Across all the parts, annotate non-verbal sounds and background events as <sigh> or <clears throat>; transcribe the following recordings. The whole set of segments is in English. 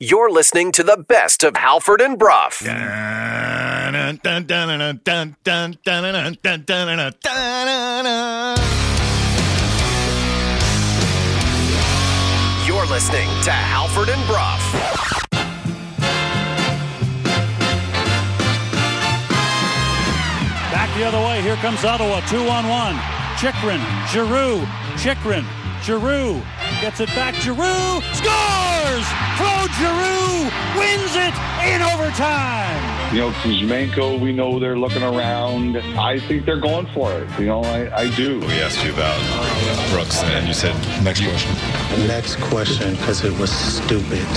You're listening to the best of Halford and Brough. You're listening to Halford and Brough. Back the other way. Here comes Ottawa. Two on one. Chychrun, Giroux, Chychrun, Giroux gets it back. Giroux scores. Claude Giroux wins it in overtime. You know, Kuzmenko, we know they're looking around. I think they're going for it. You know, I, I do. We asked you about Brooks, and you said next question. Next question, because it was stupid.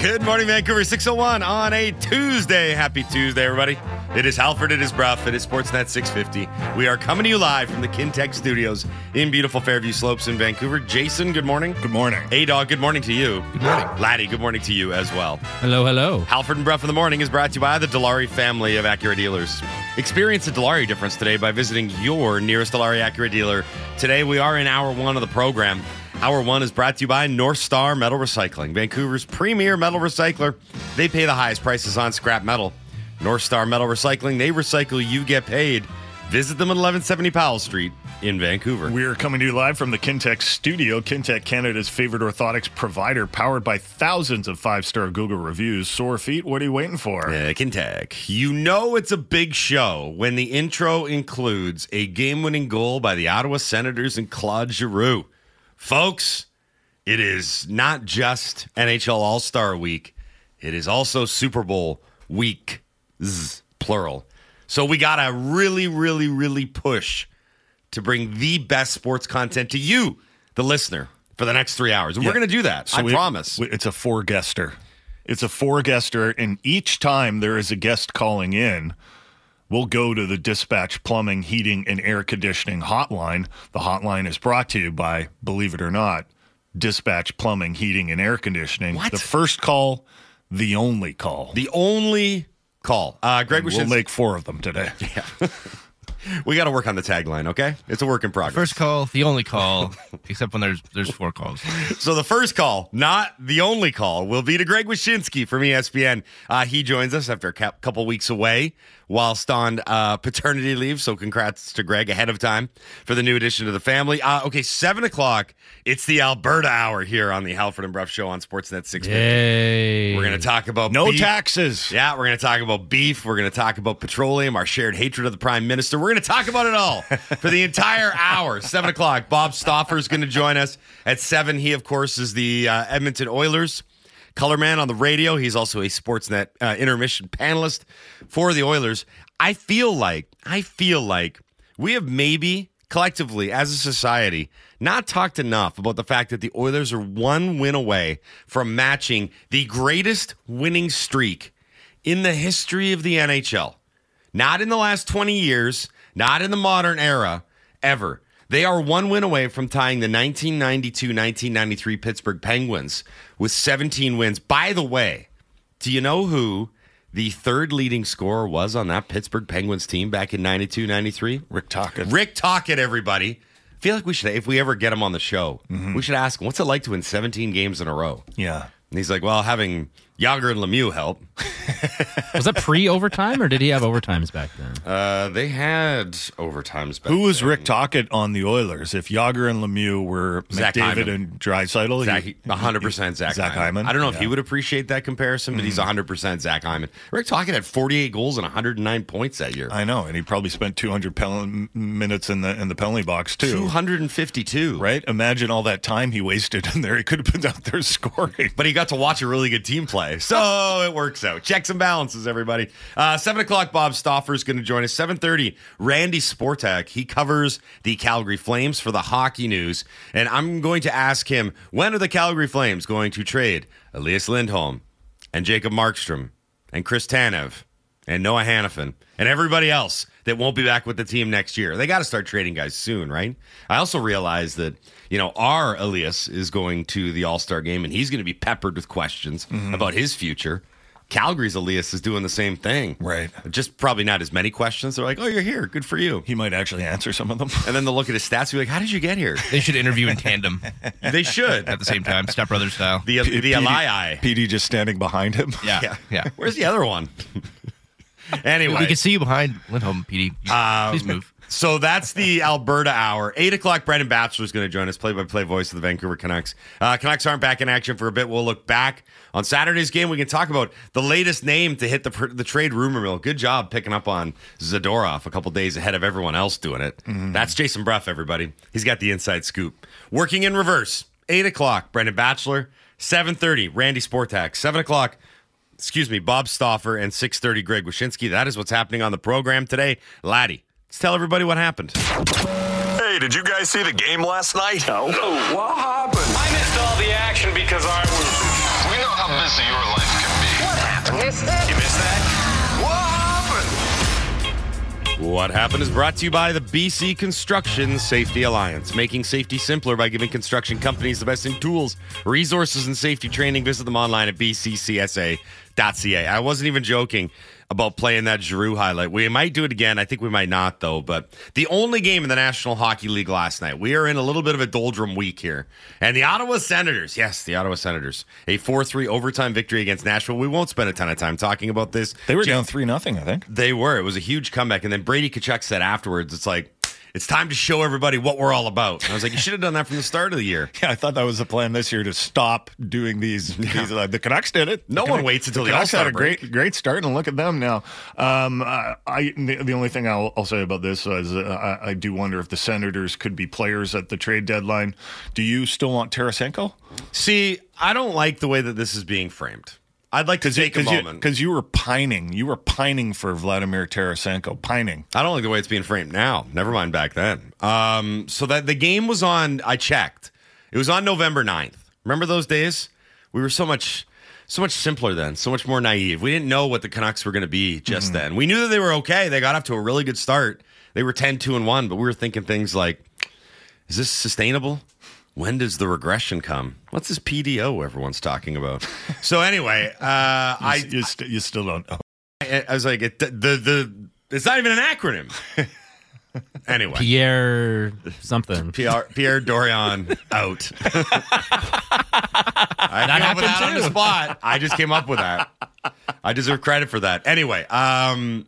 Good morning, Vancouver 601 on a Tuesday. Happy Tuesday, everybody. It is Halford, it is Brough, it is Sportsnet 650. We are coming to you live from the Kintec studios in beautiful Fairview Slopes in Vancouver. Jason, good morning. Good morning. A Dog, good morning to you. Good morning. Laddie, good morning to you as well. Hello, hello. Halford and Brough in the morning is brought to you by the Dilawri family of Acura dealers. Experience the Dilawri difference today by visiting your nearest Dilawri Acura dealer. Today we are in hour one of the program. Hour one is brought to you by North Star Metal Recycling, Vancouver's premier metal recycler. They pay the highest prices on scrap metal. North Star Metal Recycling, they recycle, you get paid. Visit them at 1170 Powell Street in Vancouver. We are coming to you live from the Kintec studio. Kintec, Canada's favorite orthotics provider, powered by thousands of five star Google reviews. Sore feet, what are you waiting for? Yeah, Kintec. You know it's a big show when the intro includes a game winning goal by the Ottawa Senators and Claude Giroux. Folks, it is not just NHL All Star Week, it is also Super Bowl week, z, plural. So we got to really, really, really push to bring the best sports content to you, the listener, for the next three hours. And we're going to do that. So I we- promise. we- It's a four guester. It's a four guester, and each time there is a guest calling in, we'll go to the dispatch plumbing, heating, and air conditioning hotline. The hotline is brought to you by, believe it or not, dispatch plumbing, heating, and air conditioning. What? The first call, the only call. the only call. Uh, Greg, we we'll should make four of them today. <laughs> Yeah. we got to work on the tagline, okay? It's a work in progress. First call, the only call, <laughs> except when there's there's four calls. So the first call, not the only call, will be to Greg Wyshynski from ESPN. Uh, he joins us after a couple weeks away whilst on uh, paternity leave. So congrats to Greg ahead of time for the new addition to the family. Uh, okay, 7 o'clock. It's the Alberta hour here on the Halford and Brough Show on Sportsnet 650. Yay! We're going to talk about No beef. taxes. Yeah, we're going to talk about beef. We're going to talk about petroleum, our shared hatred of the prime minister. We're going to talk about it all <laughs> for the entire hour. Seven o'clock. Bob Stauffer is going to join us at seven. He, of course, is the uh, Edmonton Oilers color man on the radio. He's also a Sportsnet uh, intermission panelist for the Oilers. I feel like, I feel like we have maybe collectively as a society not talked enough about the fact that the Oilers are one win away from matching the greatest winning streak in the history of the NHL. Not in the last 20 years, not in the modern era, ever. They are one win away from tying the 1992 1993 Pittsburgh Penguins with 17 wins. By the way, do you know who the third leading scorer was on that Pittsburgh Penguins team back in 92 93? Rick Tocchet. Rick Tocchet, everybody. I feel like we should, if we ever get him on the show, mm-hmm. we should ask him, what's it like to win 17 games in a row? Yeah. And he's like, well, having Jagr and Lemieux help. <laughs> Was that pre overtime or did he have overtimes back then? Uh, they had overtimes back Who was then. Rick Tocchet on the Oilers? If Jagr and Lemieux were Zach McDavid Hyman. and Draisaitl, Zach, he- 100% Zach, Zach Hyman. Hyman. I don't know if he would appreciate that comparison, but he's 100% Zach Hyman. Rick Tocchet had 48 goals and 109 points that year. I know, and he probably spent 200 pel- minutes in the in the penalty box too. 252. Right? Imagine all that time he wasted in there. He could have been out there <laughs> scoring. But he got to watch a really good team play. So it works out. Checks and balances, everybody. Uh, 7 o'clock, Bob Stauffer is going to join us. 7.30, Randy Sportak. He covers the Calgary Flames for the Hockey News. And I'm going to ask him, when are the Calgary Flames going to trade Elias Lindholm and Jacob Markstrom and Chris Tanev and Noah Hanifin and everybody else that won't be back with the team next year. They got to start trading guys soon, right? I also realize that, you know, our Elias is going to the All Star game and he's going to be peppered with questions about his future. Calgary's Elias is doing the same thing. Right. Just probably not as many questions. They're like, oh, you're here. Good for you. He might actually answer some of them. <laughs> And then they'll look at his stats and be like, how did you get here? They should interview in tandem <laughs> they should. at the same time, Step Brothers style. The, the PD Eli. PD just standing behind him. yeah, Yeah. yeah. Where's the other one? <laughs> anyway. We can see you behind Lindholm, PD. Um, Please move. So that's the <laughs> Alberta hour. Eight o'clock. Brendan Batchelor is going to join us, play-by-play voice of the Vancouver Canucks. Uh, Canucks aren't back in action for a bit. We'll look back on Saturday's game. We can talk about the latest name to hit the the trade rumor mill. Good job picking up on Zadorov a couple days ahead of everyone else doing it. That's Jason Brough, everybody. He's got the inside scoop. Working in reverse. Eight o'clock. Brendan Batchelor. Seven thirty. Randy Sportak. Seven o'clock excuse me, Bob Stauffer and 6:30 Greg Wyshynski. That is what's happening on the program today. Laddie, let's tell everybody what happened. Hey, did you guys see the game last night? No. What happened? I missed all the action because I was. We know how busy your life can be. What happened? Missed that? You missed that? What happened? What happened is brought to you by the BC Construction Safety Alliance, making safety simpler by giving construction companies the best in tools, resources, and safety training. Visit them online at bccsa.ca. I wasn't even joking about playing that Giroux highlight. We might do it again. I think we might not, though. But the only game in the National Hockey League last night, we are in a little bit of a doldrum week here. And the Ottawa Senators, yes, the Ottawa Senators, a 4 3 overtime victory against Nashville. We won't spend a ton of time talking about this. They were down three nothing, I think. They were. It was a huge comeback. And then Brady Tkachuk said afterwards, it's like, it's time to show everybody what we're all about. And I was like, you should have done that from the start of the year. <laughs> Yeah, I thought that was the plan this year to stop doing these. these uh, the Canucks did it. No The one waits until the Canucks had All-Star a great, great start, and look at them now. Um, uh, I the, the only thing I'll, I'll say about this is uh, I, I do wonder if the Senators could be players at the trade deadline. Do you still want Tarasenko? See, I don't like the way that this is being framed. I'd like to take a moment Because you, you were pining, you were pining for Vladimir Tarasenko, pining. I don't like the way it's being framed now. Never mind back then. Um, so that the game was on, I checked. It was on November 9th. Remember those days? We were so much so much simpler then, so much more naive. We didn't know what the Canucks were going to be just then. We knew that they were okay. They got off to a really good start. They were 10-2 and 1, but we were thinking things like is this sustainable? When does the regression come? What's this PDO everyone's talking about? so anyway, uh, I you, st- you still don't know. I, I was like, it, the, the the it's not even an acronym. anyway, Pierre something. Pierre, Pierre Dorian out. <laughs> I came up with that on the spot. I just came up with that. I deserve credit for that. Anyway, um,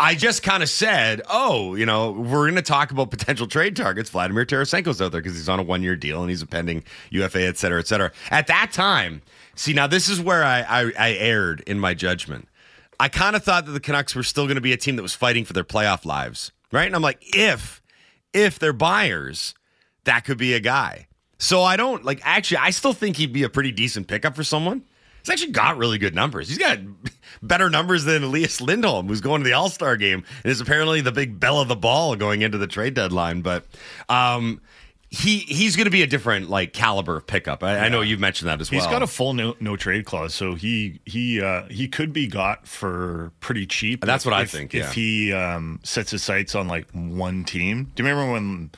I just kind of said, oh, you know, we're going to talk about potential trade targets. Vladimir Tarasenko's out there because he's on a one year deal and he's a pending UFA, et cetera, et cetera. At that time, see, now this is where I, I, I erred in my judgment. I kind of thought that the Canucks were still going to be a team that was fighting for their playoff lives, right? And I'm like, if, if they're buyers, that could be a guy. So I don't like, actually, I still think he'd be a pretty decent pickup for someone. He's actually got really good numbers. He's got <laughs> better numbers than Elias Lindholm, who's going to the All Star game and is apparently the big bell of the ball going into the trade deadline. But um, he he's going to be a different like caliber of pickup. I, I know you've mentioned that as well. He's got a full no, no trade clause, so he he uh, he could be got for pretty cheap. That's if- what I if- think, If he um, sets his sights on like one team. Do you remember when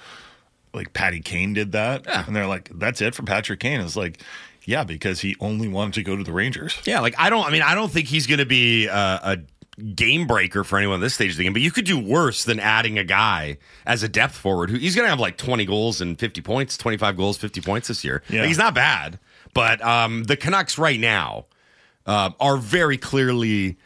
like Patty Kane did that? Yeah. And they're like, "That's it for Patrick Kane." It's like, yeah, because he only wanted to go to the Rangers. Yeah, like I don't. I mean, I don't think he's going to be a, a game breaker for anyone at this stage of the game. But you could do worse than adding a guy as a depth forward who he's going to have like twenty goals and fifty points, twenty five goals, fifty points this year. Yeah. Like, he's not bad. But um, the Canucks right now uh, are very clearly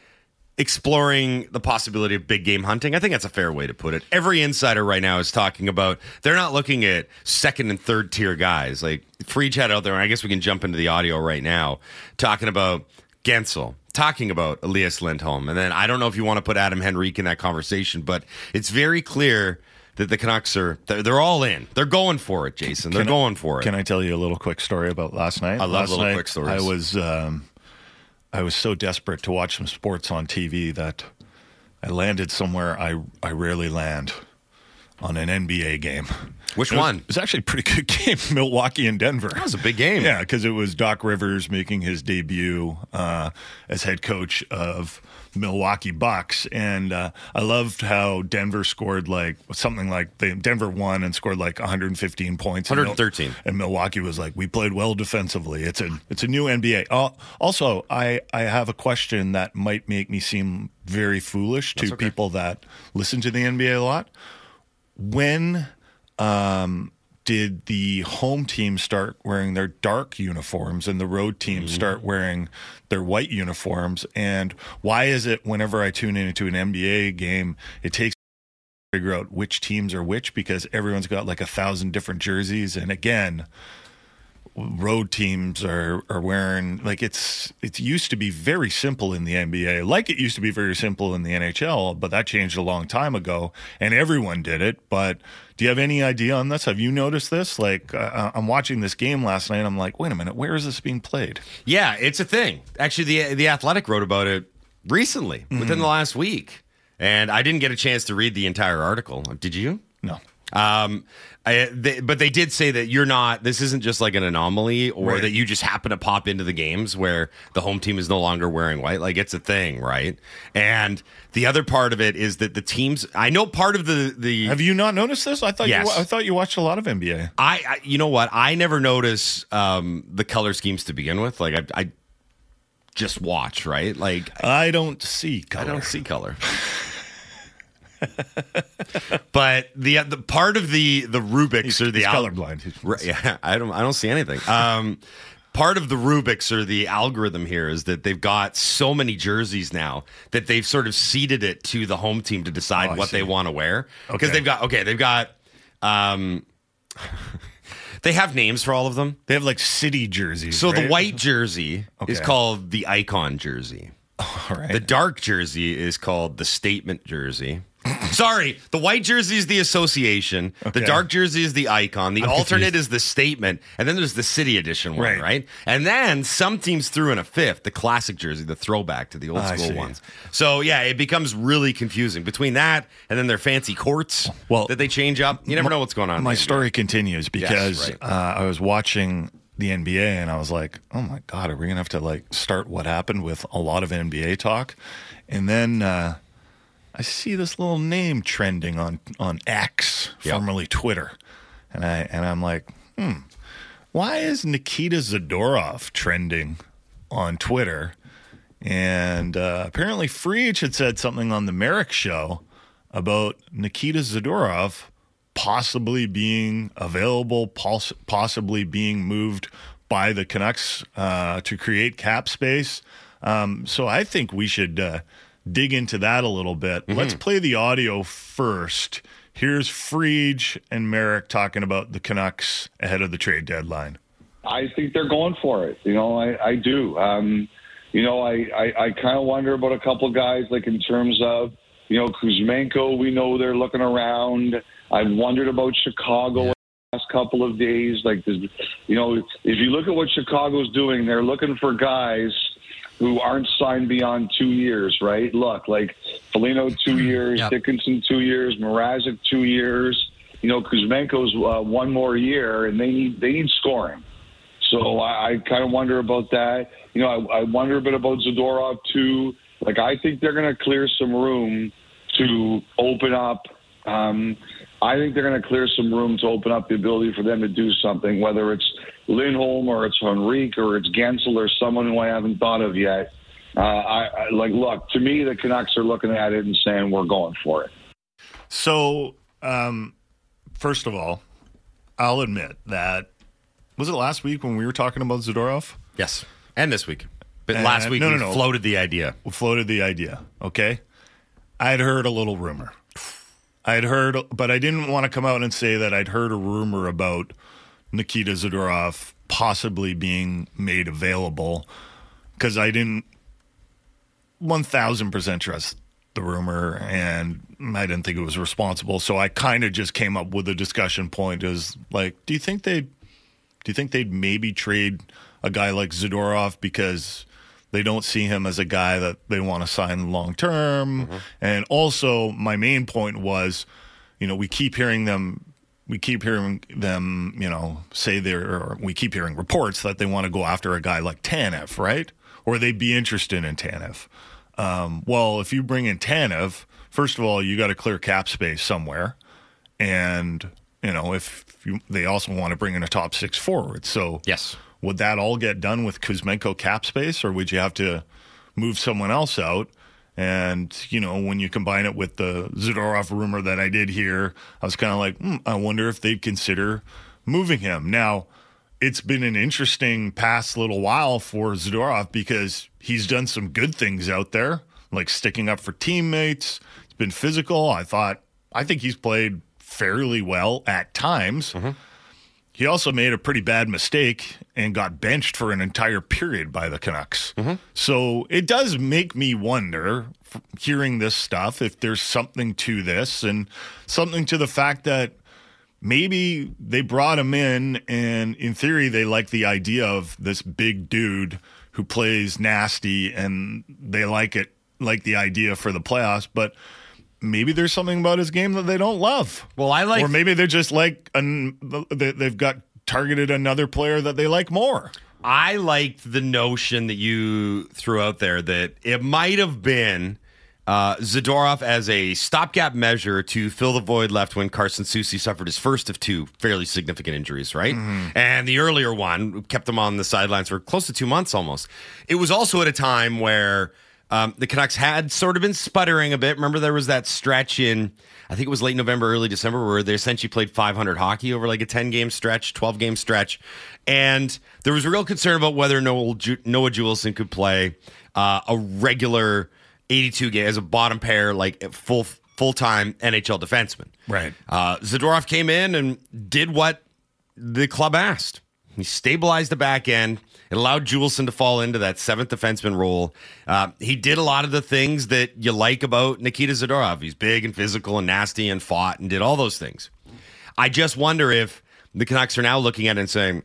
exploring the possibility of big game hunting. I think that's a fair way to put it. Every insider right now is talking about they're not looking at second and third tier guys. Like Free chat out there, I guess we can jump into the audio right now, talking about Guentzel, talking about Elias Lindholm. And then I don't know if you want to put Adam Henrique in that conversation, but it's very clear that the Canucks are they're, they're all in. They're going for it, Jason. They're Can I- going for it. Can I tell you a little quick story about last night? I love last little night, quick stories. I was um, I was so desperate to watch some sports on TV that I landed somewhere I I rarely land on an NBA game. Which It was- one? It was actually a pretty good <laughs> game, Milwaukee and Denver. That was a big game. Yeah, because it was Doc Rivers making his debut uh, as head coach of Milwaukee Bucks, and uh, I loved how Denver scored like something like they, Denver won and scored like 115 points. and Mil- 113. and Milwaukee was like, we played well defensively. It's a it's a new NBA. Uh, also, I I have a question that might make me seem very foolish to okay. people that listen to the NBA a lot. When um, did the home team start wearing their dark uniforms and the road team Mm-hmm. start wearing their white uniforms? And why is it whenever I tune into an NBA game, it takes to figure out which teams are which because everyone's got like a thousand different jerseys. And again, road teams are are wearing like it's it used to be very simple in the NBA like it used to be very simple in the NHL but that changed a long time ago and everyone did it but do you have any idea on this have you noticed this like uh, I'm watching this game last night I'm like wait a minute where is this being played Yeah, it's a thing. Actually, the the Athletic wrote about it recently, within the last week, and I didn't get a chance to read the entire article. Did you? no Um, I, they, but they did say that you're not. This isn't just like an anomaly, or Right. that you just happen to pop into the games where the home team is no longer wearing white. Like it's a thing, right? And the other part of it is that the teams. I know part of the the. have you not noticed this I thought Yes. you, I thought you watched a lot of NBA I, I you know what? I never notice um, the color schemes to begin with. Like I, I just watch, right? Like I don't see I don't see color. <laughs> <laughs> but the the part of the the Rubik's or the He's al- colorblind Right, yeah, <laughs> I don't I don't see anything. Um part of the Rubik's or the algorithm here is that they've got so many jerseys now that they've sort of seeded it to the home team to decide Oh, what see. they want to wear. Because Okay. they've got okay, they've got um <laughs> they have names for all of them. they have like city jerseys So the white jersey is called the icon jersey. all right The dark jersey is called the statement jersey. Sorry, the white jersey is the association. The dark jersey is the icon. The I'm alternate confused. is the statement, and then there's the city edition one, Right. right? And then some teams threw in a fifth, the classic jersey, the throwback to the old I school see. ones. So yeah, it becomes really confusing between that and then their fancy courts Well, that they change up. You never know what's going on. My NBA. story continues because right. uh, I was watching the NBA and I was like, "Oh my god, are we gonna have to like start what happened with a lot of NBA talk?" And then uh, I see this little name trending on on X, Yep. formerly Twitter, and I and I'm like, "Hmm, why is Nikita Zadorov trending on Twitter?" And uh, apparently, Friedge had said something on the Marek show about Nikita Zadorov possibly being available, poss- possibly being moved by the Canucks uh, to create cap space. Um, so I think we should uh, dig into that a little bit. Let's play the audio first. Here's Friedge and Marek talking about the Canucks ahead of the trade deadline. I think they're going for it. You know, I, I do. Um, you know, I, I, I kind of wonder about a couple guys, like in terms of, you know, Kuzmenko, we know they're looking around. I've wondered about Chicago the last couple of days. Like, you know, if you look at what Chicago's doing, they're looking for guys who aren't signed beyond two years, right? Look, like Foligno, two years, Yep. Dickinson, two years, Mrazek, two years. You know, Kuzmenko's uh, one more year, and they need they need scoring. So I, I kind of wonder about that. You know, I, I wonder a bit about Zadorov too. Like I think they're going to clear some room to open up. Um, I think they're going to clear some room to open up the ability for them to do something, whether it's Lindholm or it's Henrique or it's Guentzel or someone who I haven't thought of yet. Uh, I, I like look to me the Canucks are looking at it and saying we're going for it. So, um, first of all, I'll admit that was it last week when we were talking about Zadorov? Yes, and this week, but Uh, last week no, we no, no. floated the idea. We floated the idea. Okay, I'd heard a little rumor. I'd heard, but I didn't want to come out and say that I'd heard a rumor about Nikita Zadorov possibly being made available because I didn't one thousand percent trust the rumor, and I didn't think it was responsible. So I kind of just came up with a discussion point: is like, do you think they, do you think they'd maybe trade a guy like Zadorov because they don't see him as a guy that they want to sign long term? Mm-hmm. And also, my main point was, you know, we keep hearing them we keep hearing them, you know, say they're, or we keep hearing reports that they want to go after a guy like Tanev, right? Or they'd be interested in Tanev. Um, well, if you bring in Tanev, first of all, you got to clear cap space somewhere. And, you know, if you, they also want to bring in a top six forward. So, Yes. would that all get done with Kuzmenko cap space, or would you have to move someone else out? And you know, when you combine it with the Zadorov rumor that I did hear, I was kind of like, hmm, I wonder if they'd consider moving him. Now, it's been an interesting past little while for Zadorov because he's done some good things out there, like sticking up for teammates. He's been physical. I thought, I think he's played fairly well at times. He also made a pretty bad mistake and got benched for an entire period by the Canucks. Mm-hmm. So it does make me wonder, hearing this stuff, if there's something to this and something to the fact that maybe they brought him in and in theory they like the idea of this big dude who plays nasty and they like it like the idea for the playoffs but maybe there's something about his game that they don't love Well, I like or maybe they're just like an, they- they've got targeted another player that they like more I liked the notion that you threw out there that it might have been uh, Zadorov as a stopgap measure to fill the void left when Carson Soucy suffered his first of two fairly significant injuries, right? And the earlier one kept him on the sidelines for close to two months almost. It was also at a time where um, the Canucks had sort of been sputtering a bit. Remember, there was that stretch in, I think it was late November, early December, where they essentially played 500 hockey over like a 10 game stretch, 12 game stretch. And there was real concern about whether Noel, Ju- Noah Juulsen could play uh, a regular 82 game as a bottom pair, like full full time NHL defenseman. Right. Uh, Zadorov came in and did what the club asked. He stabilized the back end. It allowed Juulsen to fall into that seventh defenseman role. Uh, he did a lot of the things that you like about Nikita Zadorov. He's big and physical and nasty and fought and did all those things. I just wonder if the Canucks are now looking at it and saying,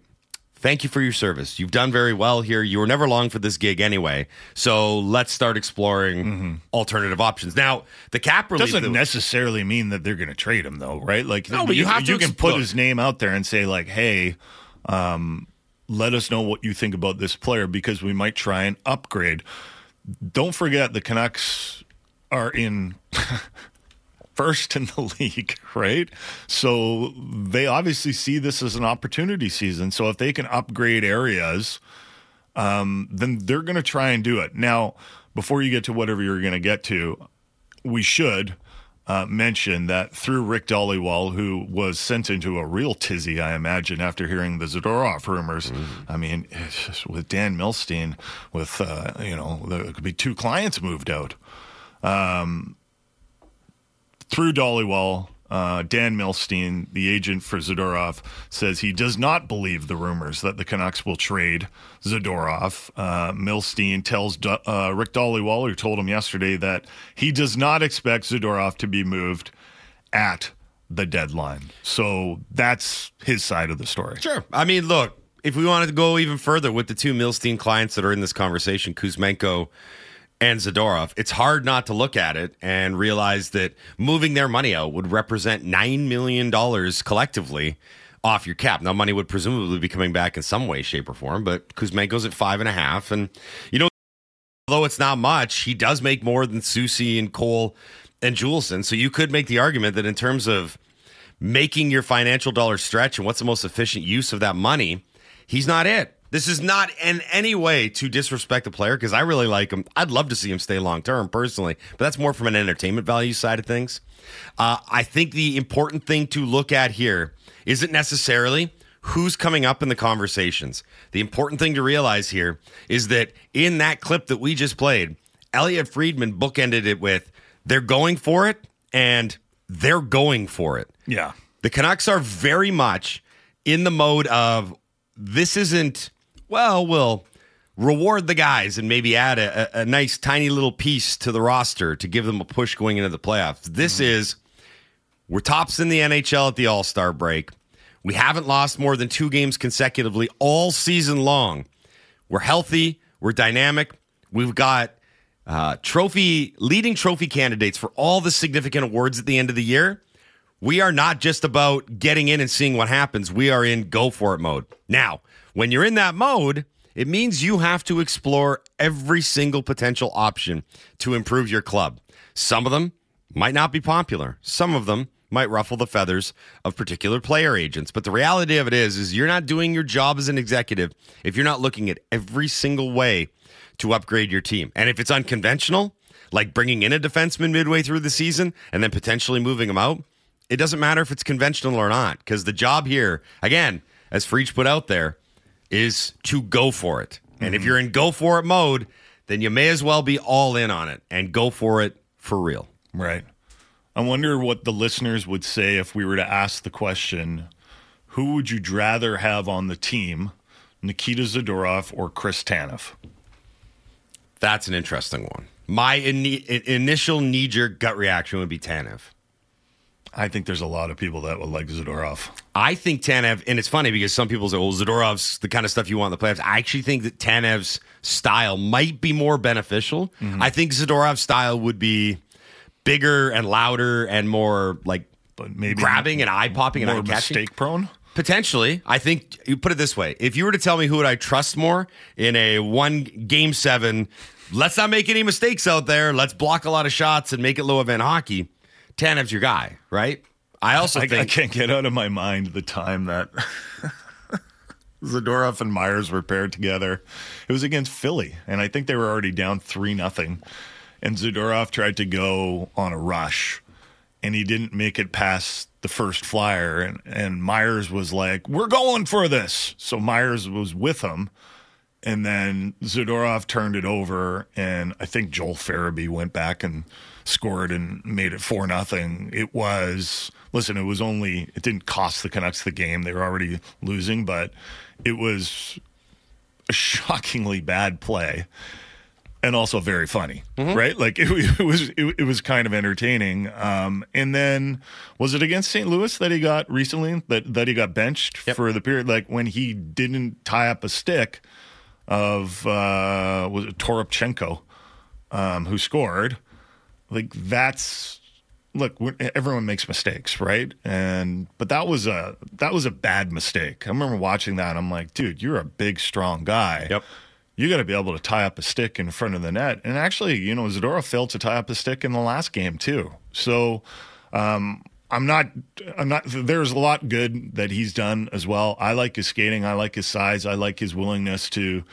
Thank you for your service. You've done very well here. You were never long for this gig anyway. So let's start exploring alternative options. Now, the cap relief doesn't necessarily mean that they're going to trade him though right like No, but you have to you can put his name out there and say like hey um, let us know what you think about this player because we might try and upgrade. Don't forget the canucks are in <laughs> first in the <laughs> league right? So they obviously see this as an opportunity season. So if they can upgrade areas um, then they're going to try and do it. Now before you get to whatever you're going to get to we should uh, mention that through Rick Dhaliwal, who was sent into a real tizzy, I imagine, after hearing the Zadorov rumors. I mean, with Dan Milstein, with, uh, you know, there could be two clients moved out. Um, through Dhaliwal, uh, Dan Milstein, the agent for Zadorov, says he does not believe the rumors that the Canucks will trade Zadorov. Uh, Milstein tells Do- uh, Rick Dhaliwal, who told him yesterday, that he does not expect Zadorov to be moved at the deadline. So that's his side of the story. Sure. I mean, look, if we wanted to go even further with the two Milstein clients that are in this conversation, Kuzmenko and Zadorov, it's hard not to look at it and realize that moving their money out would represent $9 million collectively off your cap. Now, money would presumably be coming back in some way, shape, or form, but Kuzmenko's at five and a half. And, you know, although it's not much, he does make more than Soucy and Cole and Juulsen. So you could make the argument that in terms of making your financial dollar stretch and what's the most efficient use of that money, he's not it. This is not in any way to disrespect the player because I really like him. I'd love to see him stay long term personally, but that's more from an entertainment value side of things. Uh, I think the important thing to look at here isn't necessarily who's coming up in the conversations. The important thing to realize here is that in that clip that we just played, Elliotte Friedman bookended it with they're going for it and they're going for it. Yeah. The Canucks are very much in the mode of this isn't, well, we'll reward the guys and maybe add a, a, nice tiny little piece to the roster to give them a push going into the playoffs. This is, we're tops in the NHL at the All Star break. We haven't lost more than two games consecutively all season long. We're healthy, we're dynamic, we've got uh, trophy leading trophy candidates for all the significant awards at the end of the year We are not just about getting in and seeing what happens. We are in go for it mode. Now, when you're in that mode, it means you have to explore every single potential option to improve your club. Some of them might not be popular. Some of them might ruffle the feathers of particular player agents. But the reality of it is is you're not doing your job as an executive if you're not looking at every single way to upgrade your team. And if it's unconventional, like bringing in a defenseman midway through the season and then potentially moving him out, it doesn't matter if it's conventional or not because the job here, again, as Friedge put out there, is to go for it. And if mm-hmm. you're in go for it mode, then you may as well be all in on it and go for it for real. Right. I wonder what the listeners would say if we were to ask the question who would you rather have on the team, Nikita Zadorov or Chris Tanev? That's an interesting one. My in- initial knee jerk gut reaction would be Tanev. I think there's a lot of people that would like Zadorov. I think Tanev, and it's funny because some people say, well, Zadorov's the kind of stuff you want in the playoffs. I actually think that Tanev's style might be more beneficial. Mm-hmm. I think Zadorov's style would be bigger and louder and more like But maybe grabbing and eye popping and more eye catching. mistake prone. Potentially, I think you put it this way: if you were to tell me who would I trust more in a one game seven, let's not make any mistakes out there. Let's block a lot of shots and make it low event hockey. Tanev's your guy, right? I also I, I can't get out of my mind the time that <laughs> Zadorov and Myers were paired together. It was against Philly, and I think they were already down three nothing. And Zadorov tried to go on a rush, and he didn't make it past the first flyer. And, and Myers was like, "We're going for this." So Myers was with him, and then Zadorov turned it over, and I think Joel Farabee went back and scored and made it four nothing. It was listen, it was only it didn't cost the Canucks the game; they were already losing, but it was a shockingly bad play. And also very funny, right? Like it, <laughs> it was, it, it was kind of entertaining. Um, and then was it against St. Louis that he got recently that that he got benched for the period? Like when he didn't tie up a stick, of uh, was it Toropchenko, um, who scored. Like that's look, everyone makes mistakes, right? And but that was a that was a bad mistake. I remember watching that. I'm like, dude, you're a big, strong guy. Yep. You got to be able to tie up a stick in front of the net. And actually, you know, Zadorov failed to tie up a stick in the last game too. So um, I'm not. I'm not. There's a lot good that he's done as well. I like his skating. I like his size. I like his willingness to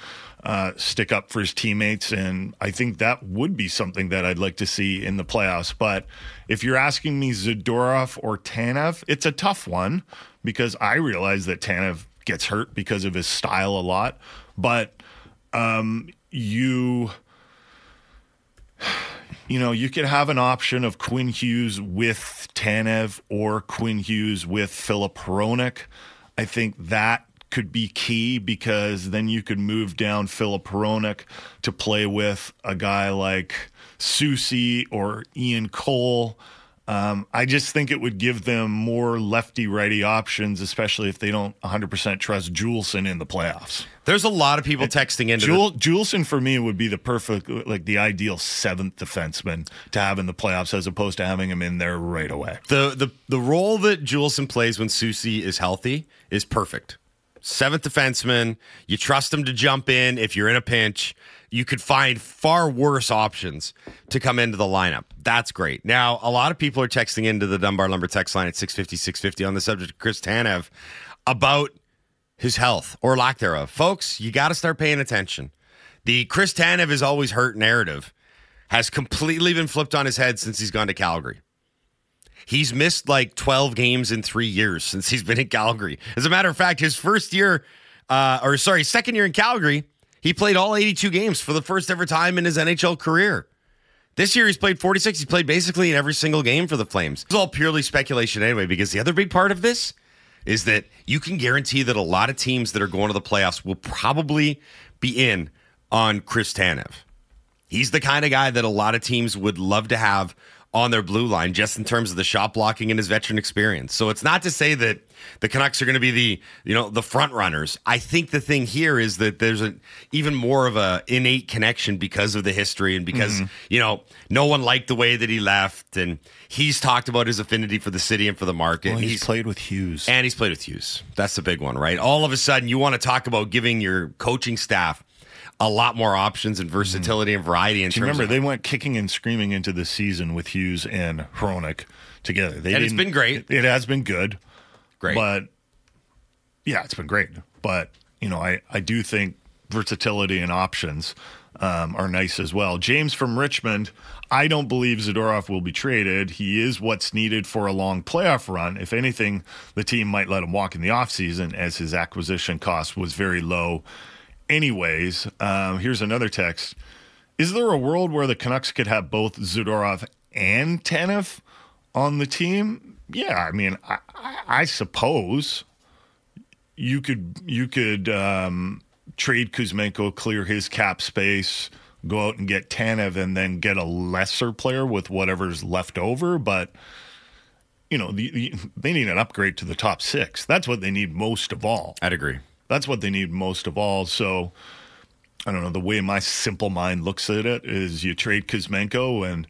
uh, stick up for his teammates, and I think that would be something that I'd like to see in the playoffs. But if you're asking me Zadorov or Tanev, it's a tough one because I realize that Tanev gets hurt because of his style a lot, but um, you you know, you could have an option of Quinn Hughes with Tanev or Quinn Hughes with Filip Hronek. I think that could be key because then you could move down Filip Hronek to play with a guy like Soucy or Ian Cole. Um, I just think it would give them more lefty righty options, especially if they don't 100% trust Juulsen in the playoffs. there's a lot of people texting into the- Juulsen for me would be the perfect, like the ideal seventh defenseman to have in the playoffs, as opposed to having him in there right away. the the the role that Juulsen plays when Soucy is healthy is perfect. Seventh defenseman, you trust him to jump in if you're in a pinch. You could find far worse options to come into the lineup. That's great. Now, a lot of people are texting into the Dunbar Lumber text line at 650 650 on the subject of Chris Tanev about his health or lack thereof. Folks, you got to start paying attention. The Chris Tanev is always hurt narrative has completely been flipped on his head since he's gone to Calgary. He's missed like 12 games in three years since he's been in Calgary. As a matter of fact, his first year, uh, or sorry, second year in Calgary, he played all 82 games for the first ever time in his NHL career. This year, he's played 46. He's played basically in every single game for the Flames. It's all purely speculation anyway, because the other big part of this is that you can guarantee that a lot of teams that are going to the playoffs will probably be in on Chris Tanev. He's the kind of guy that a lot of teams would love to have on their blue line, just in terms of the shot blocking and his veteran experience. So it's not to say that the Canucks are going to be the you know the front runners. I think the thing here is that there's an even more of a innate connection because of the history and because Mm-hmm. you know no one liked the way that he left, and he's talked about his affinity for the city and for the market. Well, and he's, played with Hughes. and he's played with Hughes. That's the big one, right? All of a sudden, you want to talk about giving your coaching staff a lot more options and versatility and variety in terms remember they went kicking and screaming into the season with Hughes and Hronek together. They And it's been great. It, it has been good, great. but yeah, it's been great. But you know, I I do think versatility and options um, are nice as well. James from Richmond. I don't believe Zadorov will be traded. He is what's needed for a long playoff run. If anything, the team might let him walk in the offseason as his acquisition cost was very low. Anyways, um, here's another text. Is there a world where the Canucks could have both Zadorov and Tanev on the team? Yeah, I mean, I, I, I suppose you could you could um, trade Kuzmenko, clear his cap space, go out and get Tanev, and then get a lesser player with whatever's left over. But you know, the, the, they need an upgrade to the top six. That's what they need most of all. I'd agree. That's what they need most of all. So I don't know. The way my simple mind looks at it is you trade Kuzmenko and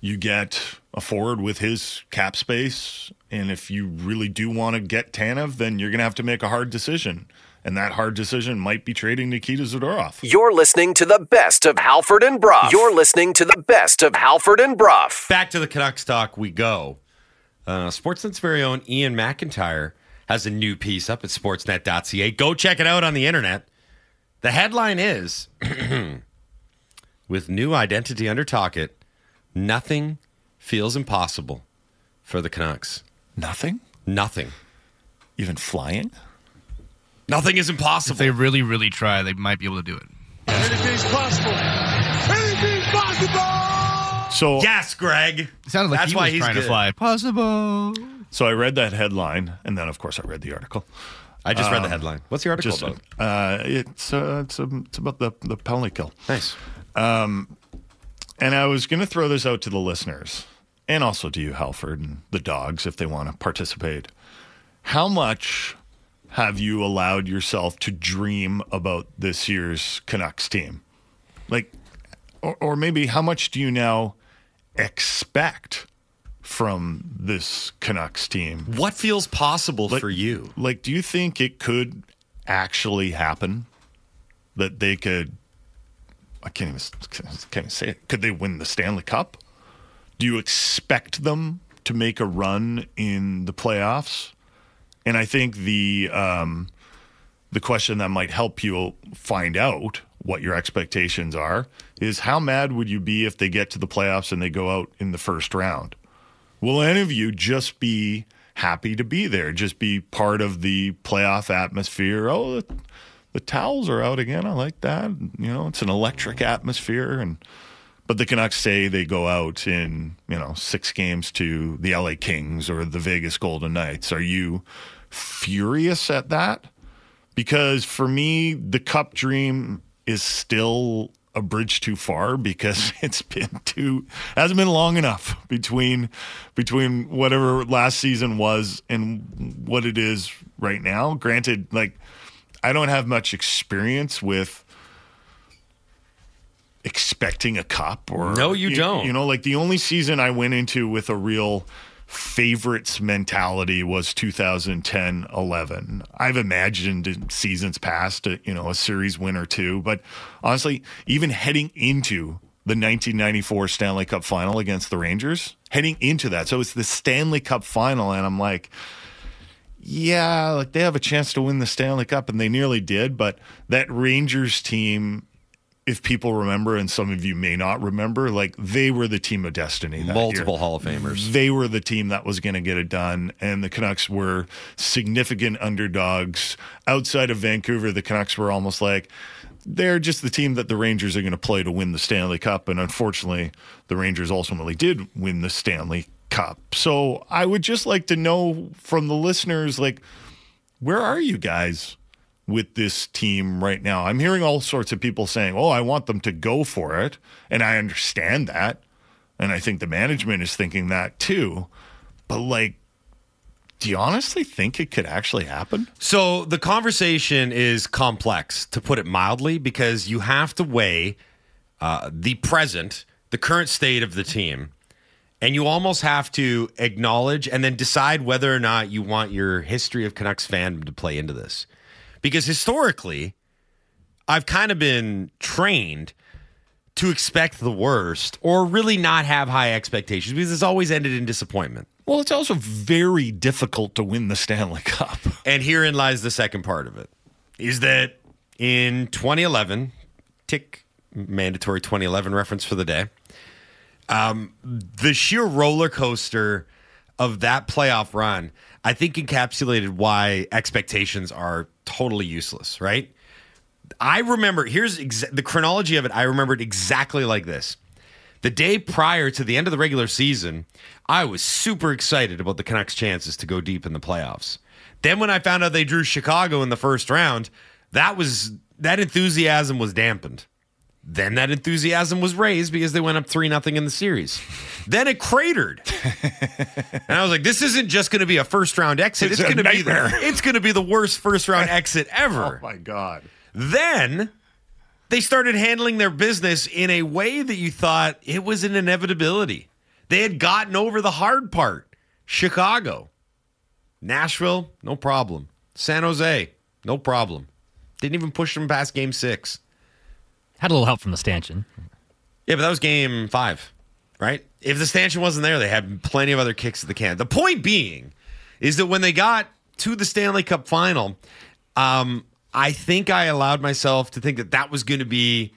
you get a forward with his cap space. And if you really do want to get Tanev, then you're going to have to make a hard decision. And that hard decision might be trading Nikita Zadorov. You're listening to the best of Halford and Brough. You're listening to the best of Halford and Brough. Back to the Canucks talk we go. Uh, Sportsnet's very own Iain MacIntyre has a new piece up at sportsnet.ca. Go check it out on the internet. The headline is <clears throat> With new identity under Tocchet, nothing feels impossible for the Canucks. Nothing? Nothing. Even flying? Nothing is impossible. If they really, really try, they might be able to do it. Anything's possible. Anything's possible. So yes, Greg. It sounded like That's he why was he's trying good. to fly. Possible. So I read that headline, and then of course I read the article. I just read the Um, headline. What's the article Just, about? uh, it's uh, it's, um, it's about the the penalty kill. Nice. Um, and I was going to throw this out to the listeners, and also to you, Halford, and the dogs, if they want to participate. How much have you allowed yourself to dream about this year's Canucks team? Like, or, or maybe how much do you now expect from this Canucks team? What feels possible Like- for you? Like, do you think it could actually happen that they could? I can't even can't even say it. Could they win the Stanley Cup? Do you expect them to make a run in the playoffs? And I think the um, the question that might help you find out what your expectations are is how mad would you be if they get to the playoffs and they go out in the first round? Will any of you just be happy to be there? Just be part of the playoff atmosphere? Oh, the, the towels are out again. I like that. You know, it's an electric atmosphere. And but the Canucks say they go out in you know six games to the LA Kings or the Vegas Golden Knights. Are you furious at that? Because for me, the Cup dream is still a bridge too far because <laughs> it's been too hasn't been long enough between between whatever last season was and what it is right now. Granted, like I don't have much experience with expecting a cup or No, you don't. You know, like the only season I went into with a real favorites mentality was 2010 11. I've imagined in seasons past, uh, you know, a series win or two, but honestly, even heading into the 1994 Stanley Cup final against the Rangers, heading into that. So it's the Stanley Cup final, and I'm like, yeah, like they have a chance to win the Stanley Cup, and they nearly did. But that Rangers team, if people remember, and some of you may not remember, like they were the team of destiny. That Multiple year. Hall of Famers. They were the team that was going to get it done, and the Canucks were significant underdogs. Outside of Vancouver, the Canucks were almost like they're just the team that the Rangers are going to play to win the Stanley Cup. And unfortunately, the Rangers ultimately did win the Stanley Cup. So I would just like to know from the listeners, like, where are you guys with this team right now? I'm hearing all sorts of people saying, oh, I want them to go for it. And I understand that. And I think the management is thinking that too. But like, do you honestly think it could actually happen? So the conversation is complex, to put it mildly, because you have to weigh uh, the present, the current state of the team, and you almost have to acknowledge and then decide whether or not you want your history of Canucks fandom to play into this. Because historically, I've kind of been trained to expect the worst or really not have high expectations because it's always ended in disappointment. Well, it's also very difficult to win the Stanley Cup. <laughs> And herein lies the second part of it is that in 2011, tick mandatory 2011 reference for the day, um, the sheer roller coaster of that playoff run, I think encapsulated why expectations are totally useless, right? I remember, here's exa- the chronology of it. I remembered exactly like this. The day prior to the end of the regular season, I was super excited about the Canucks' chances to go deep in the playoffs. Then when I found out they drew Chicago in the first round, that was that enthusiasm was dampened. Then that enthusiasm was raised because they went up 3 nothing in the series. then it cratered. <laughs> and I was like this isn't just going to be a first round exit, It's it's, going to be the, <laughs> it's going to be the worst first round <laughs> exit ever. Oh my God. Then they started handling their business in a way that you thought it was an inevitability. They had gotten over the hard part. Chicago, Nashville, no problem. San Jose, no problem. Didn't even push them past game six. Had a little help from the stanchion. Yeah, but that was game five, right? If the stanchion wasn't there, they had plenty of other kicks at the can. The point being is that when they got to the Stanley Cup final, um, I think I allowed myself to think that that was going to be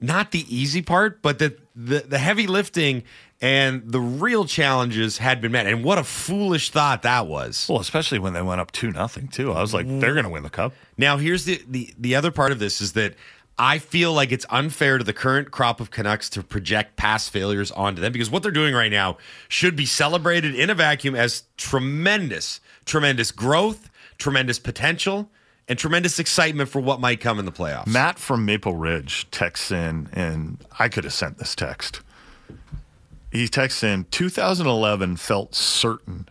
not the easy part, but that the, the heavy lifting and the real challenges had been met. And what a foolish thought that was. Well, especially when they went up 2 nothing too. I was like, they're going to win the cup. Now, here's the, the the other part of this is that I feel like it's unfair to the current crop of Canucks to project past failures onto them because what they're doing right now should be celebrated in a vacuum as tremendous, tremendous growth, tremendous potential, and tremendous excitement for what might come in the playoffs. Matt from Maple Ridge texts in, and I could have sent this text. He texts in 2011 felt certain.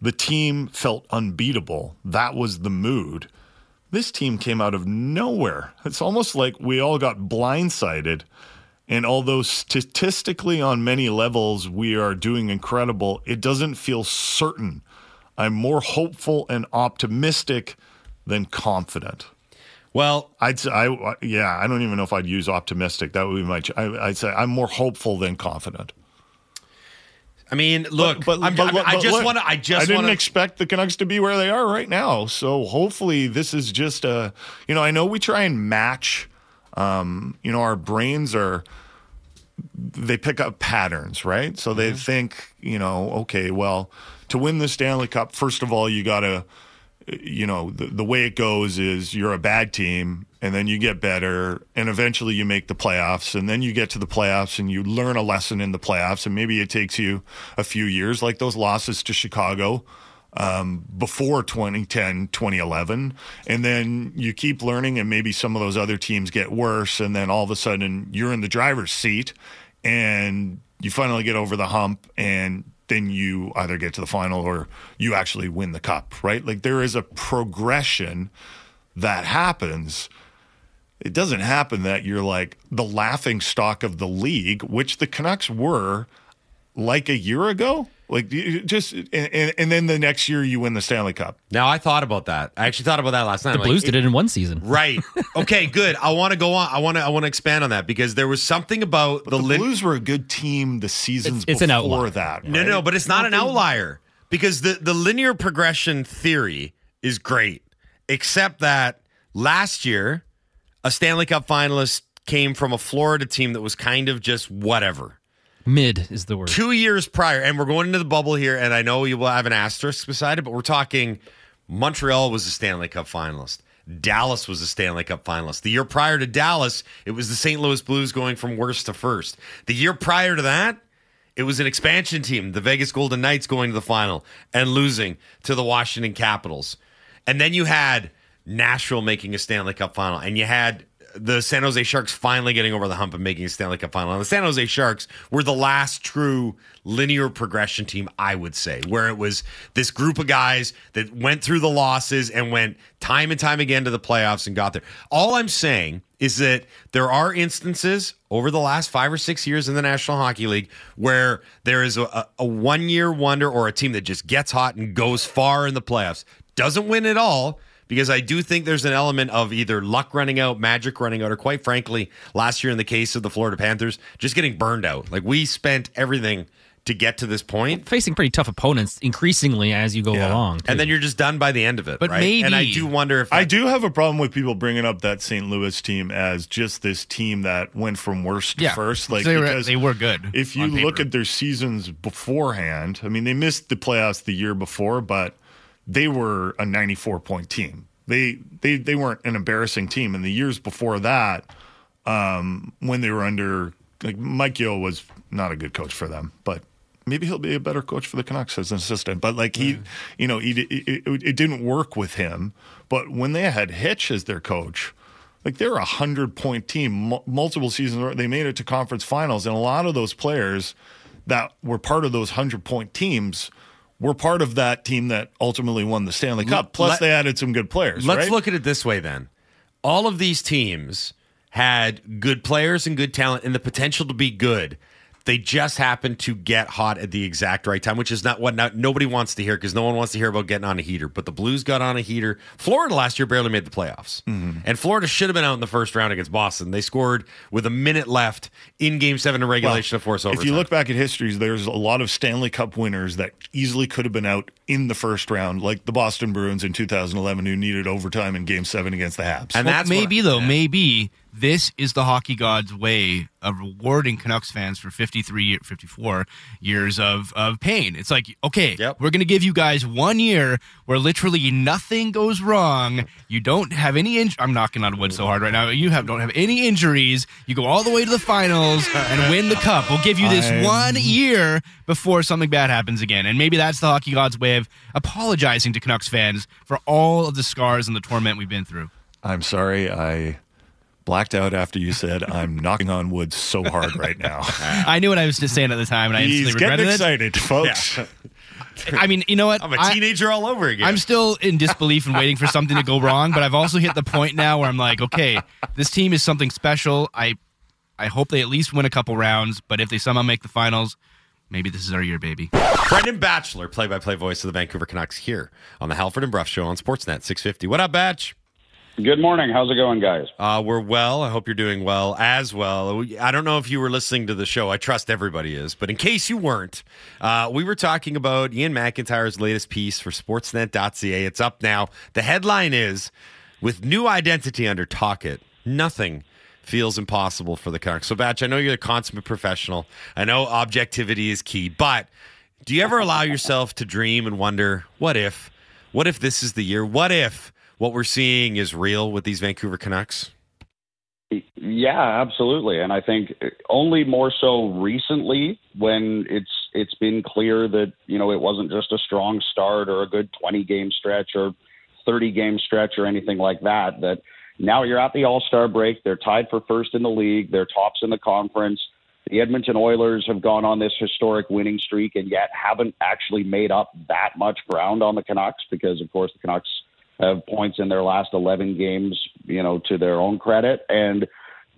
The team felt unbeatable. That was the mood. This team came out of nowhere. It's almost like we all got blindsided. And although statistically, on many levels, we are doing incredible, it doesn't feel certain. I'm more hopeful and optimistic than confident. Well, I'd say, I, yeah, I don't even know if I'd use optimistic. That would be my, I, I'd say I'm more hopeful than confident. I mean, look, I'm- but I'm- I just want to. I just I didn't want to. expect the Canucks to be where they are right now. So hopefully this is just a, you know, I know we try and match, um, you know, our brains are, they pick up patterns, right? So Mm-hmm. they think, you know, okay, well, to win the Stanley Cup, first of all, you got to, you know, the, the way it goes is you're a bad team and then you get better and eventually you make the playoffs and then you get to the playoffs and you learn a lesson in the playoffs and maybe it takes you a few years like those losses to Chicago um, before 2010, 2011. And then you keep learning, and maybe some of those other teams get worse. And then all of a sudden, you're in the driver's seat and you finally get over the hump. And then you either get to the final or you actually win the cup, right? Like there is a progression that happens. It doesn't happen that you're like the laughing stock of the league, which the Canucks were like a year ago. Like just and, and, and then the next year you win the Stanley Cup. Now I thought about that. I actually thought about that last night. The I'm like, Blues did it in one season. Right. <laughs> Okay. Good. I want to go on. I want to. I want to expand on that because there was something about But the, the, lin- Blues were a good team the seasons It's- it's an outlier. that. No, right? no, but it's not an outlier because the the linear progression theory is great, except that last year a Stanley Cup finalist came from a Florida team that was kind of just whatever. Mid is the word. Two years prior, and we're going into the bubble here, and I know you will have an asterisk beside it, but we're talking Montreal was a Stanley Cup finalist. Dallas was a Stanley Cup finalist. The year prior to Dallas, it was the St. Louis Blues going from worst to first. The year prior to that, it was an expansion team, the Vegas Golden Knights going to the final and losing to the Washington Capitals. And then you had Nashville making a Stanley Cup final, and you had the San Jose Sharks finally getting over the hump and making a Stanley Cup final. And the San Jose Sharks were the last true linear progression team, I would say, where it was this group of guys that went through the losses and went time and time again to the playoffs and got there. All I'm saying is that there are instances over the last five or six years in the National Hockey League where there is a, a one year wonder or a team that just gets hot and goes far in the playoffs. Doesn't win it all because I do think there's an element of either luck running out, magic running out, or quite frankly, last year in the case of the Florida Panthers, just getting burned out. Like we spent everything to get to this point. Facing pretty tough opponents increasingly as you go Yeah. along. And then you're just done by the end of it. But right? maybe- and I do wonder if I do have a problem with people bringing up that St. Louis team as just this team that went from worst to Yeah, first. Like they were- because they were good If you look at their seasons beforehand, I mean, they missed the playoffs the year before, but they were a 94 point team. They they they weren't an embarrassing team. And the years before that, um, when they were under like Mike Yeo was not a good coach for them, but maybe he'll be a better coach for the Canucks as an assistant. But like he, you know, he, it, it, it didn't work with him. But when they had Hitch as their coach, like they're a hundred point team, mul- multiple seasons. They made it to conference finals, and a lot of those players that were part of those hundred point teams were part of that team that ultimately won the Stanley Cup. Plus, let- they added some good players. Let's right? look at it this way then. All of these teams had good players and good talent and the potential to be good. They just happened to get hot at the exact right time, which is not what not, nobody wants to hear because no one wants to hear about getting on a heater. But the Blues got on a heater. Florida last year barely made the playoffs. Mm-hmm. And Florida should have been out in the first round against Boston. They scored with a minute left in game seven of regulation to force overtime. If you look back at histories, there's a lot of Stanley Cup winners that easily could have been out in the first round, like the Boston Bruins in 2011, who needed overtime in Game Seven against the Habs. And Well, that's what- maybe though, maybe this is the hockey gods' way of rewarding Canucks fans for 53, year- 54 years of, of pain. It's like, okay, Yep. we're going to give you guys one year where literally nothing goes wrong. You don't have any. In- I'm knocking on wood so hard right now. You have don't have any injuries. You go all the way to the finals and win the cup. We'll give you this I'm- one year before something bad happens again. And maybe that's the hockey gods' way of apologizing to Canucks fans for all of the scars and the torment we've been through. I'm sorry, I blacked out after you said I'm knocking on wood so hard right now. <laughs> I knew what I was just saying at the time, and I He's instantly getting regretted excited, folks. it. I mean, you know what? I'm a I- teenager all over again. I'm still in disbelief and waiting for something to go wrong, but I've also hit the point now where I'm like, okay, this team is something special. I, I hope they at least win a couple rounds, but if they somehow make the finals, maybe this is our year, baby. Brendan Batchelor, play-by-play voice of the Vancouver Canucks, here on the Halford and Brough Show on Sportsnet 650. What up, Batch? Good morning. How's it going, guys? Uh, we're well. I hope you're doing well as well. I don't know if you were listening to the show. I trust everybody is. But in case you weren't, uh, we were talking about Iain MacIntyre's latest piece for Sportsnet.ca. It's up now. The headline is With new identity under Tocchet, nothing feels impossible for the Canucks. So, Batch, I know you're a consummate professional. I know objectivity is key. But do you ever allow yourself to dream and wonder, what if? What if this is the year? What if what we're seeing is real with these Vancouver Canucks? Yeah, absolutely. And I think only more so recently when it's it's been clear that, you know, it wasn't just a strong start or a good 20 game stretch or 30 game stretch or anything like that that now you're at the All-Star break, they're tied for first in the league, they're tops in the conference. The Edmonton Oilers have gone on this historic winning streak and yet haven't actually made up that much ground on the Canucks because of course the Canucks have points in their last 11 games, you know, to their own credit. And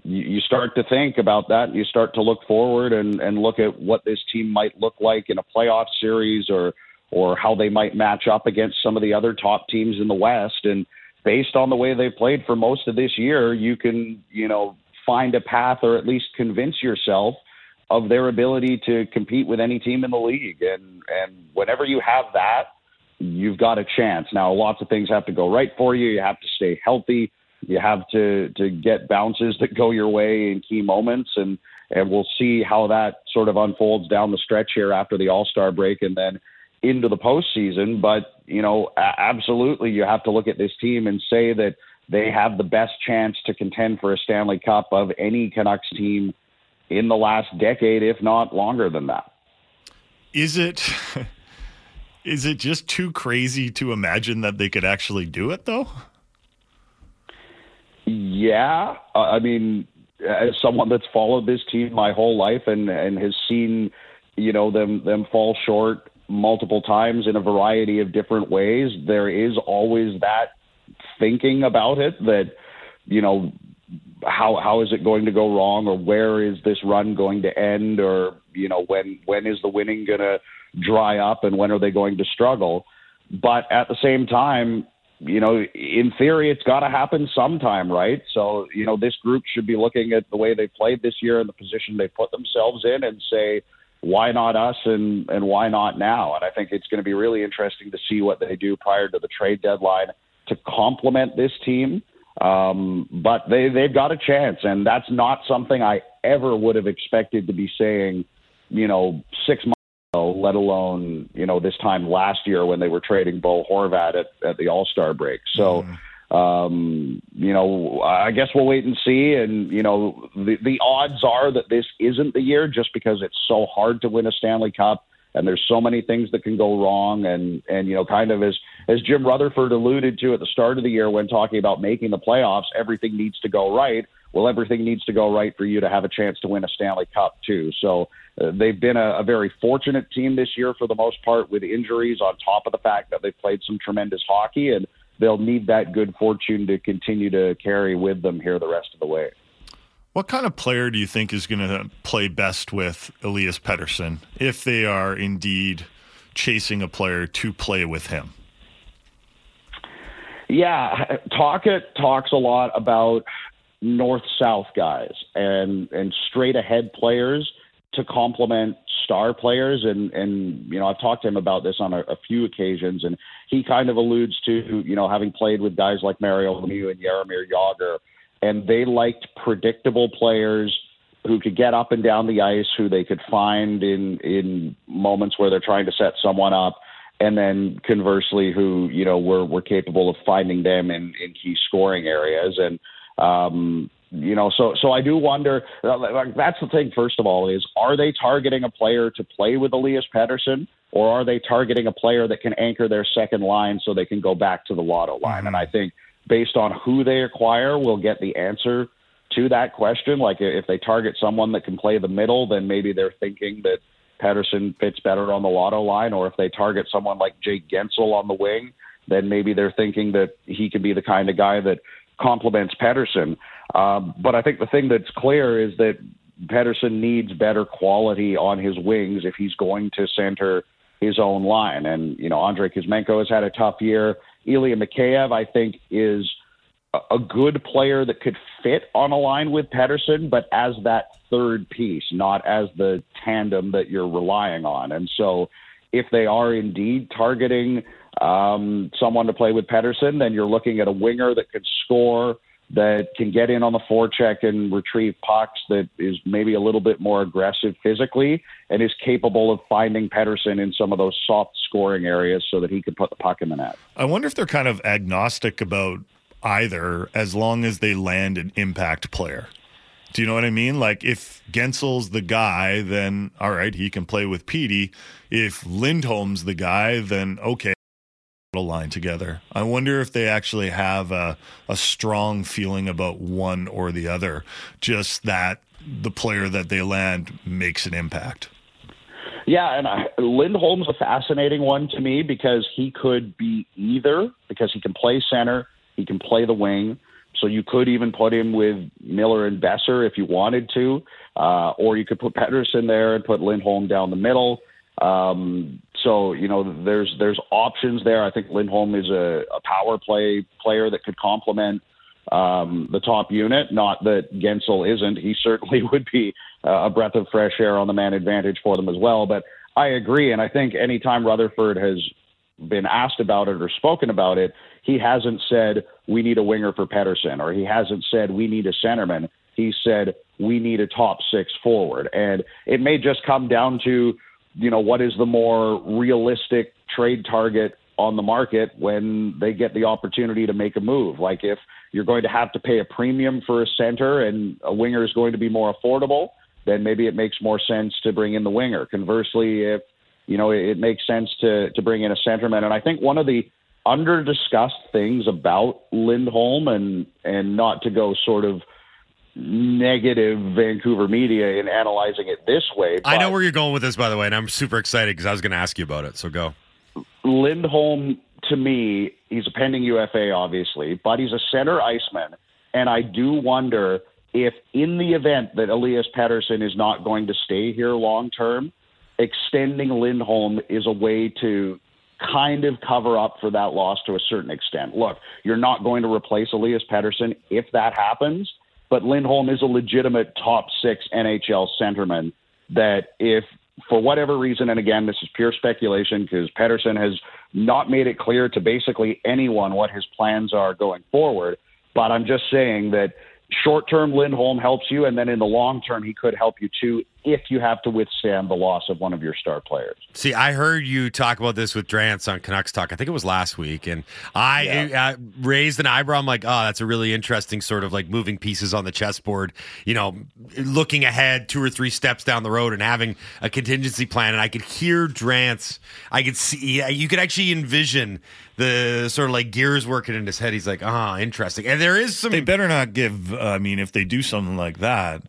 you, start to think about that. And you start to look forward and, and look at what this team might look like in a playoff series or, or how they might match up against some of the other top teams in the West. And based on the way they played for most of this year, you can, you know, find a path or at least convince yourself of their ability to compete with any team in the league. And, and whenever you have that, you've got a chance. Now, lots of things have to go right for you. You have to stay healthy. You have to to get bounces that go your way in key moments, and and we'll see how that sort of unfolds down the stretch here after the All Star break, and then into the postseason. But you know, absolutely, you have to look at this team and say that they have the best chance to contend for a Stanley Cup of any Canucks team in the last decade, if not longer than that. Is it <laughs> is it just too crazy to imagine that they could actually do it though? Yeah, I mean, as someone that's followed this team my whole life and and has seen, you know, them them fall short multiple times in a variety of different ways, there is always that thinking about it that, you know, how how is it going to go wrong or where is this run going to end or you know when when is the winning going to dry up and when are they going to struggle. But at the same time you know in theory it's got to happen sometime right? So you know this group should be looking at the way they played this year and the position they put themselves in and say why not us and and why not now? And i think it's going to be really interesting to see what they do prior to the trade deadline to complement this team. Um, but they they've got a chance, and that's not something I ever would have expected to be saying, you know, six months let alone you know this time last year when they were trading Bo Horvat at, at the All Star break. So. Mm. Um, you know, I guess we'll wait and see. And you know, the the odds are that this isn't the year, just because it's so hard to win a Stanley Cup and there's so many things that can go wrong and and you know kind of as as Jim Rutherford alluded to at the start of the year when talking about making the playoffs everything needs to go right well everything needs to go right for you to have a chance to win a Stanley Cup too so uh, they've been a, a very fortunate team this year for the most part with injuries on top of the fact that they've played some tremendous hockey and they'll need that good fortune to continue to carry with them here the rest of the way. What kind of player do you think is going to play best with Elias Pettersson if they are indeed chasing a player to play with him? Yeah, Tocchet talks a lot about north south guys and and straight ahead players to complement star players and and you know I've talked to him about this on a, a, few occasions and he kind of alludes to you know having played with guys like Mario Lemieux and Jaromir Jagr and they liked predictable players who could get up and down the ice, who they could find in in moments where they're trying to set someone up, and then conversely, who you know were were capable of finding them in in key scoring areas. And um, you know, so so I do wonder. Like, that's the thing. First of all, is are they targeting a player to play with Elias Pettersson, or are they targeting a player that can anchor their second line so they can go back to the Lotto line? Mm-hmm. And I think based on who they acquire, we'll get the answer to that question. Like if they target someone that can play the middle, then maybe they're thinking that Pettersson fits better on the lotto line. Or if they target someone like Jake Guentzel on the wing, then maybe they're thinking that he can be the kind of guy that complements Pettersson. Um, but I think the thing that's clear is that Pettersson needs better quality on his wings if he's going to center his own line. And, you know, Andrei Kuzmenko has had a tough year. Ilya Mikheyev, I think, is a good player that could fit on a line with Pettersson, but as that third piece, not as the tandem that you're relying on. And so, if they are indeed targeting um, someone to play with Pettersson, then you're looking at a winger that could score, that can get in on the forecheck and retrieve pucks, that is maybe a little bit more aggressive physically, and is capable of finding Pettersson in some of those soft scoring areas so that he can put the puck in the net. I wonder if they're kind of agnostic about either as long as they land an impact player. Do you know what I mean? Like if Guentzel's the guy, then all right, he can play with Petey. If Lindholm's the guy, then okay, line together. I wonder if they actually have a, a strong feeling about one or the other, just that the player that they land makes an impact. Yeah, and I, Lindholm's a fascinating one to me because he could be either, because he can play center, he can play the wing. So you could even put him with Miller and Boeser if you wanted to, uh, or you could put Pettersson there and put Lindholm down the middle. Um, so you know, there's there's options there. I think Lindholm is a, a power play player that could complement um, the top unit. Not that Guentzel isn't. He certainly <laughs> would be uh, a breath of fresh air on the man advantage for them as well. But I agree, and I think anytime Rutherford has been asked about it or spoken about it, he hasn't said we need a winger for Pettersson, or he hasn't said we need a centerman. He said we need a top six forward, and it may just come down to you know, what is the more realistic trade target on the market when they get the opportunity to make a move? Like if you're going to have to pay a premium for a center and a winger is going to be more affordable, then maybe it makes more sense to bring in the winger. Conversely, if you know it, makes sense to to bring in a centerman, and I think one of the under discussed things about Lindholm and and not to go sort of negative Vancouver media in analyzing it this way. I know where you're going with this, by the way, and I'm super excited because I was going to ask you about it. So go. Lindholm, to me, he's a pending UFA, obviously, but he's a center iceman. And I do wonder if, in the event that Elias Pettersson is not going to stay here long term, extending Lindholm is a way to kind of cover up for that loss to a certain extent. Look, you're not going to replace Elias Pettersson if that happens, but Lindholm is a legitimate top six NHL centerman that if for whatever reason, and again, this is pure speculation because Pettersson has not made it clear to basically anyone what his plans are going forward. But I'm just saying that short term, Lindholm helps you, and then in the long term, he could help you too if you have to withstand the loss of one of your star players. See, I heard you talk about this with Drance on Canucks Talk. I think it was last week, and I Yeah. uh, raised an eyebrow. I'm like, oh, that's a really interesting sort of like moving pieces on the chessboard. You know, looking ahead two or three steps down the road and having a contingency plan. And I could hear Drance. I could see. yeah, You could actually envision the sort of like gears working in his head. He's like, ah, interesting. And there is some. They better not give. Uh, I mean, if they do something like that,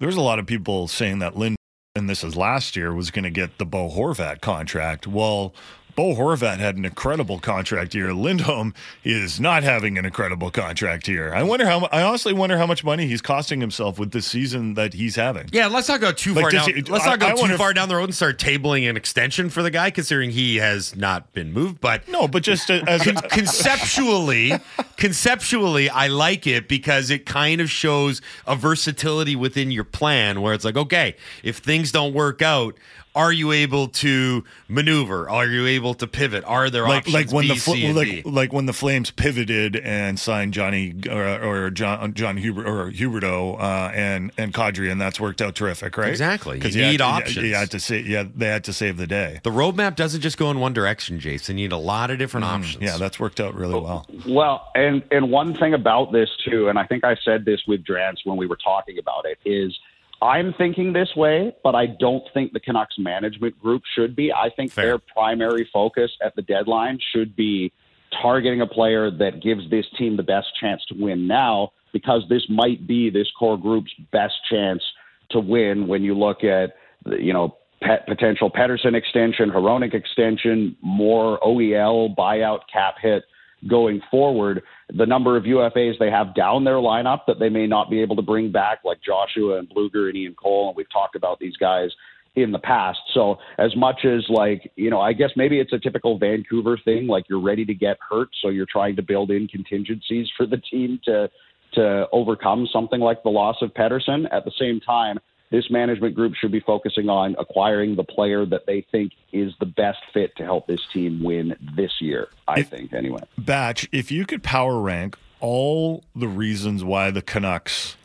there's a lot of people saying that Lynn, and this is last year, was going to get the Bo Horvat contract. Well, Bo Horvat had an incredible contract year. Lindholm is not having an incredible contract here. I wonder how. I honestly wonder how much money he's costing himself with the season that he's having. Yeah, let's not go too Like, far down. he- let's I- not go I too wonder if- far down the road and start tabling an extension for the guy, considering he has not been moved. But No, but just uh, as a, Con- conceptually, conceptually, I like it because it kind of shows a versatility within your plan where it's like, okay, if things don't work out, are you able to maneuver? Are you able to pivot? Are there like options like when B, the Fl- C, and like D? like when the Flames pivoted and signed Johnny or, or John John Huber or Huberdeau uh, and and Kadri, and that's worked out terrific, right? Exactly. Because You because need had, options. You had to say yeah, they had to save the day. The roadmap doesn't just go in one direction, Jason. You need a lot of different Mm, options. Yeah, that's worked out really well. Well, and and one thing about this too, and I think I said this with Drance when we were talking about it, is I'm thinking this way, but I don't think the Canucks management group should be. I think Fair. their primary focus at the deadline should be targeting a player that gives this team the best chance to win now, because this might be this core group's best chance to win when you look at the, you know pe- potential Pettersson extension, Hronek extension, more OEL buyout cap hit going forward. The number of UFAs they have down their lineup that they may not be able to bring back, like Joshua and Blueger and Ian Cole, and we've talked about these guys in the past. So as much as like, you know, I guess maybe it's a typical Vancouver thing, like you're ready to get hurt, so you're trying to build in contingencies <laughs> for the team to to overcome something like the loss of Pettersson. At the same time, this management group should be focusing on acquiring the player that they think is the best fit to help this team win this year. I think, anyway. Batch, if you could power rank all the reasons why the Canucks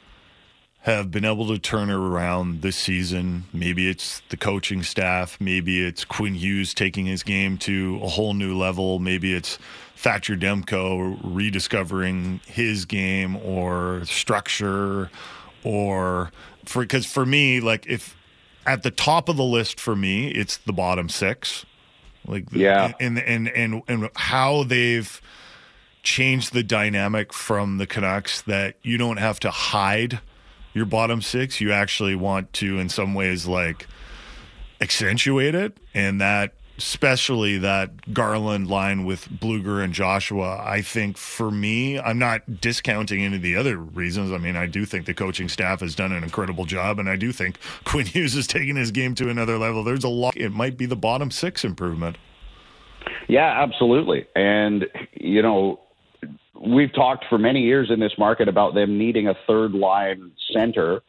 have been able to turn around this season, maybe it's the coaching staff, maybe it's Quinn Hughes taking his game to a whole new level, maybe it's Thatcher Demko rediscovering his game or structure or for because for me like if at the top of the list for me it's the bottom 6 like the- Yeah. and and and and how they've changed the dynamic from the Canucks that you don't have to hide your bottom six. You actually want to, in some ways, like accentuate it, and that especially that Garland line with Blueger and Joshua. I think for me, I'm not discounting any of the other reasons. I mean, I do think the coaching staff has done an incredible job, and I do think <laughs> Quinn Hughes has taken his game to another level. There's a lot. It might be the bottom six improvement. Yeah, absolutely. And, you know, we've talked for many years in this market about them needing a third line center.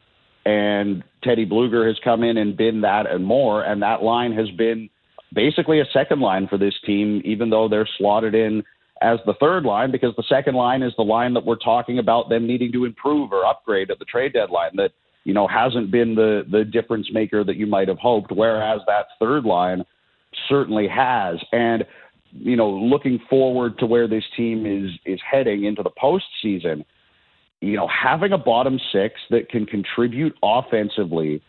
And Teddy Blueger has come in and been that and more. And that line has been basically a second line for this team, even though they're slotted in as the third line, because the second line is the line that we're talking about them needing to improve or upgrade at the trade deadline that, you know, hasn't been the, the difference maker that you might have hoped. Whereas that third line certainly has. And, you know, looking forward to where this team is is heading into the postseason, you know, having a bottom six that can contribute offensively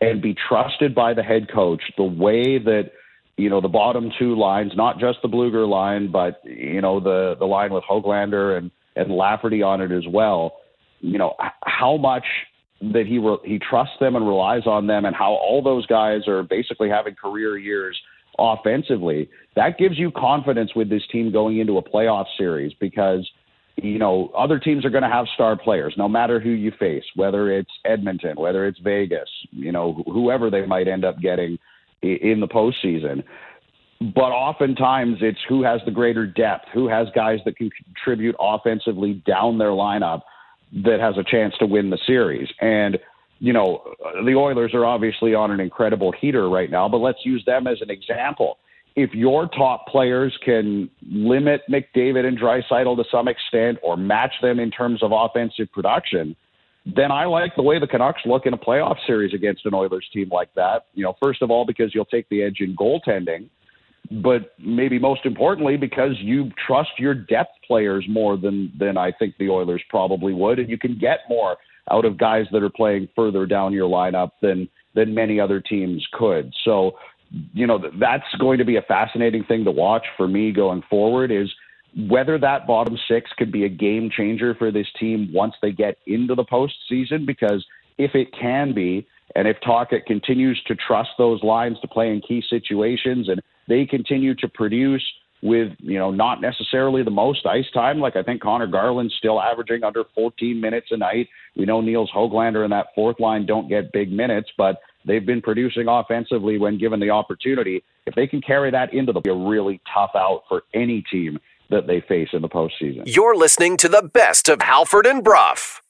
and be trusted by the head coach the way that you know, the bottom two lines, not just the Blueger line, but you know, the the line with Hoglander and and Lafferty on it as well. You know, how much that he re- he trusts them and relies on them, and how all those guys are basically having career years offensively. That gives you confidence with this team going into a playoff series because you know other teams are going to have star players, no matter who you face, whether it's Edmonton, whether it's Vegas, you know whoever they might end up getting in the postseason. But oftentimes it's who has the greater depth, who has guys that can contribute offensively down their lineup that has a chance to win the series. And, you know, the Oilers are obviously on an incredible heater right now, but let's use them as an example. If your top players can limit McDavid and Draisaitl to some extent or match them in terms of offensive production, then I like the way the Canucks look in a playoff series against an Oilers team like that. You know, first of all, because you'll take the edge in goaltending, but maybe most importantly, because you trust your depth players more than than I think the Oilers probably would, and you can get more out of guys that are playing further down your lineup than than many other teams could. So, you know, that's going to be a fascinating thing to watch for me going forward. Is whether that bottom six could be a game changer for this team once they get into the postseason. Because if it can be, and if Tocchet continues to trust those lines to play in key situations and they continue to produce with, you know, not necessarily the most ice time. Like I think Conor Garland's still averaging under 14 minutes a night. We know Nils Hoglander and that fourth line don't get big minutes, but they've been producing offensively when given the opportunity. If they can carry that into the be a really tough out for any team that they face in the postseason. You're listening to the best of Halford and Brough.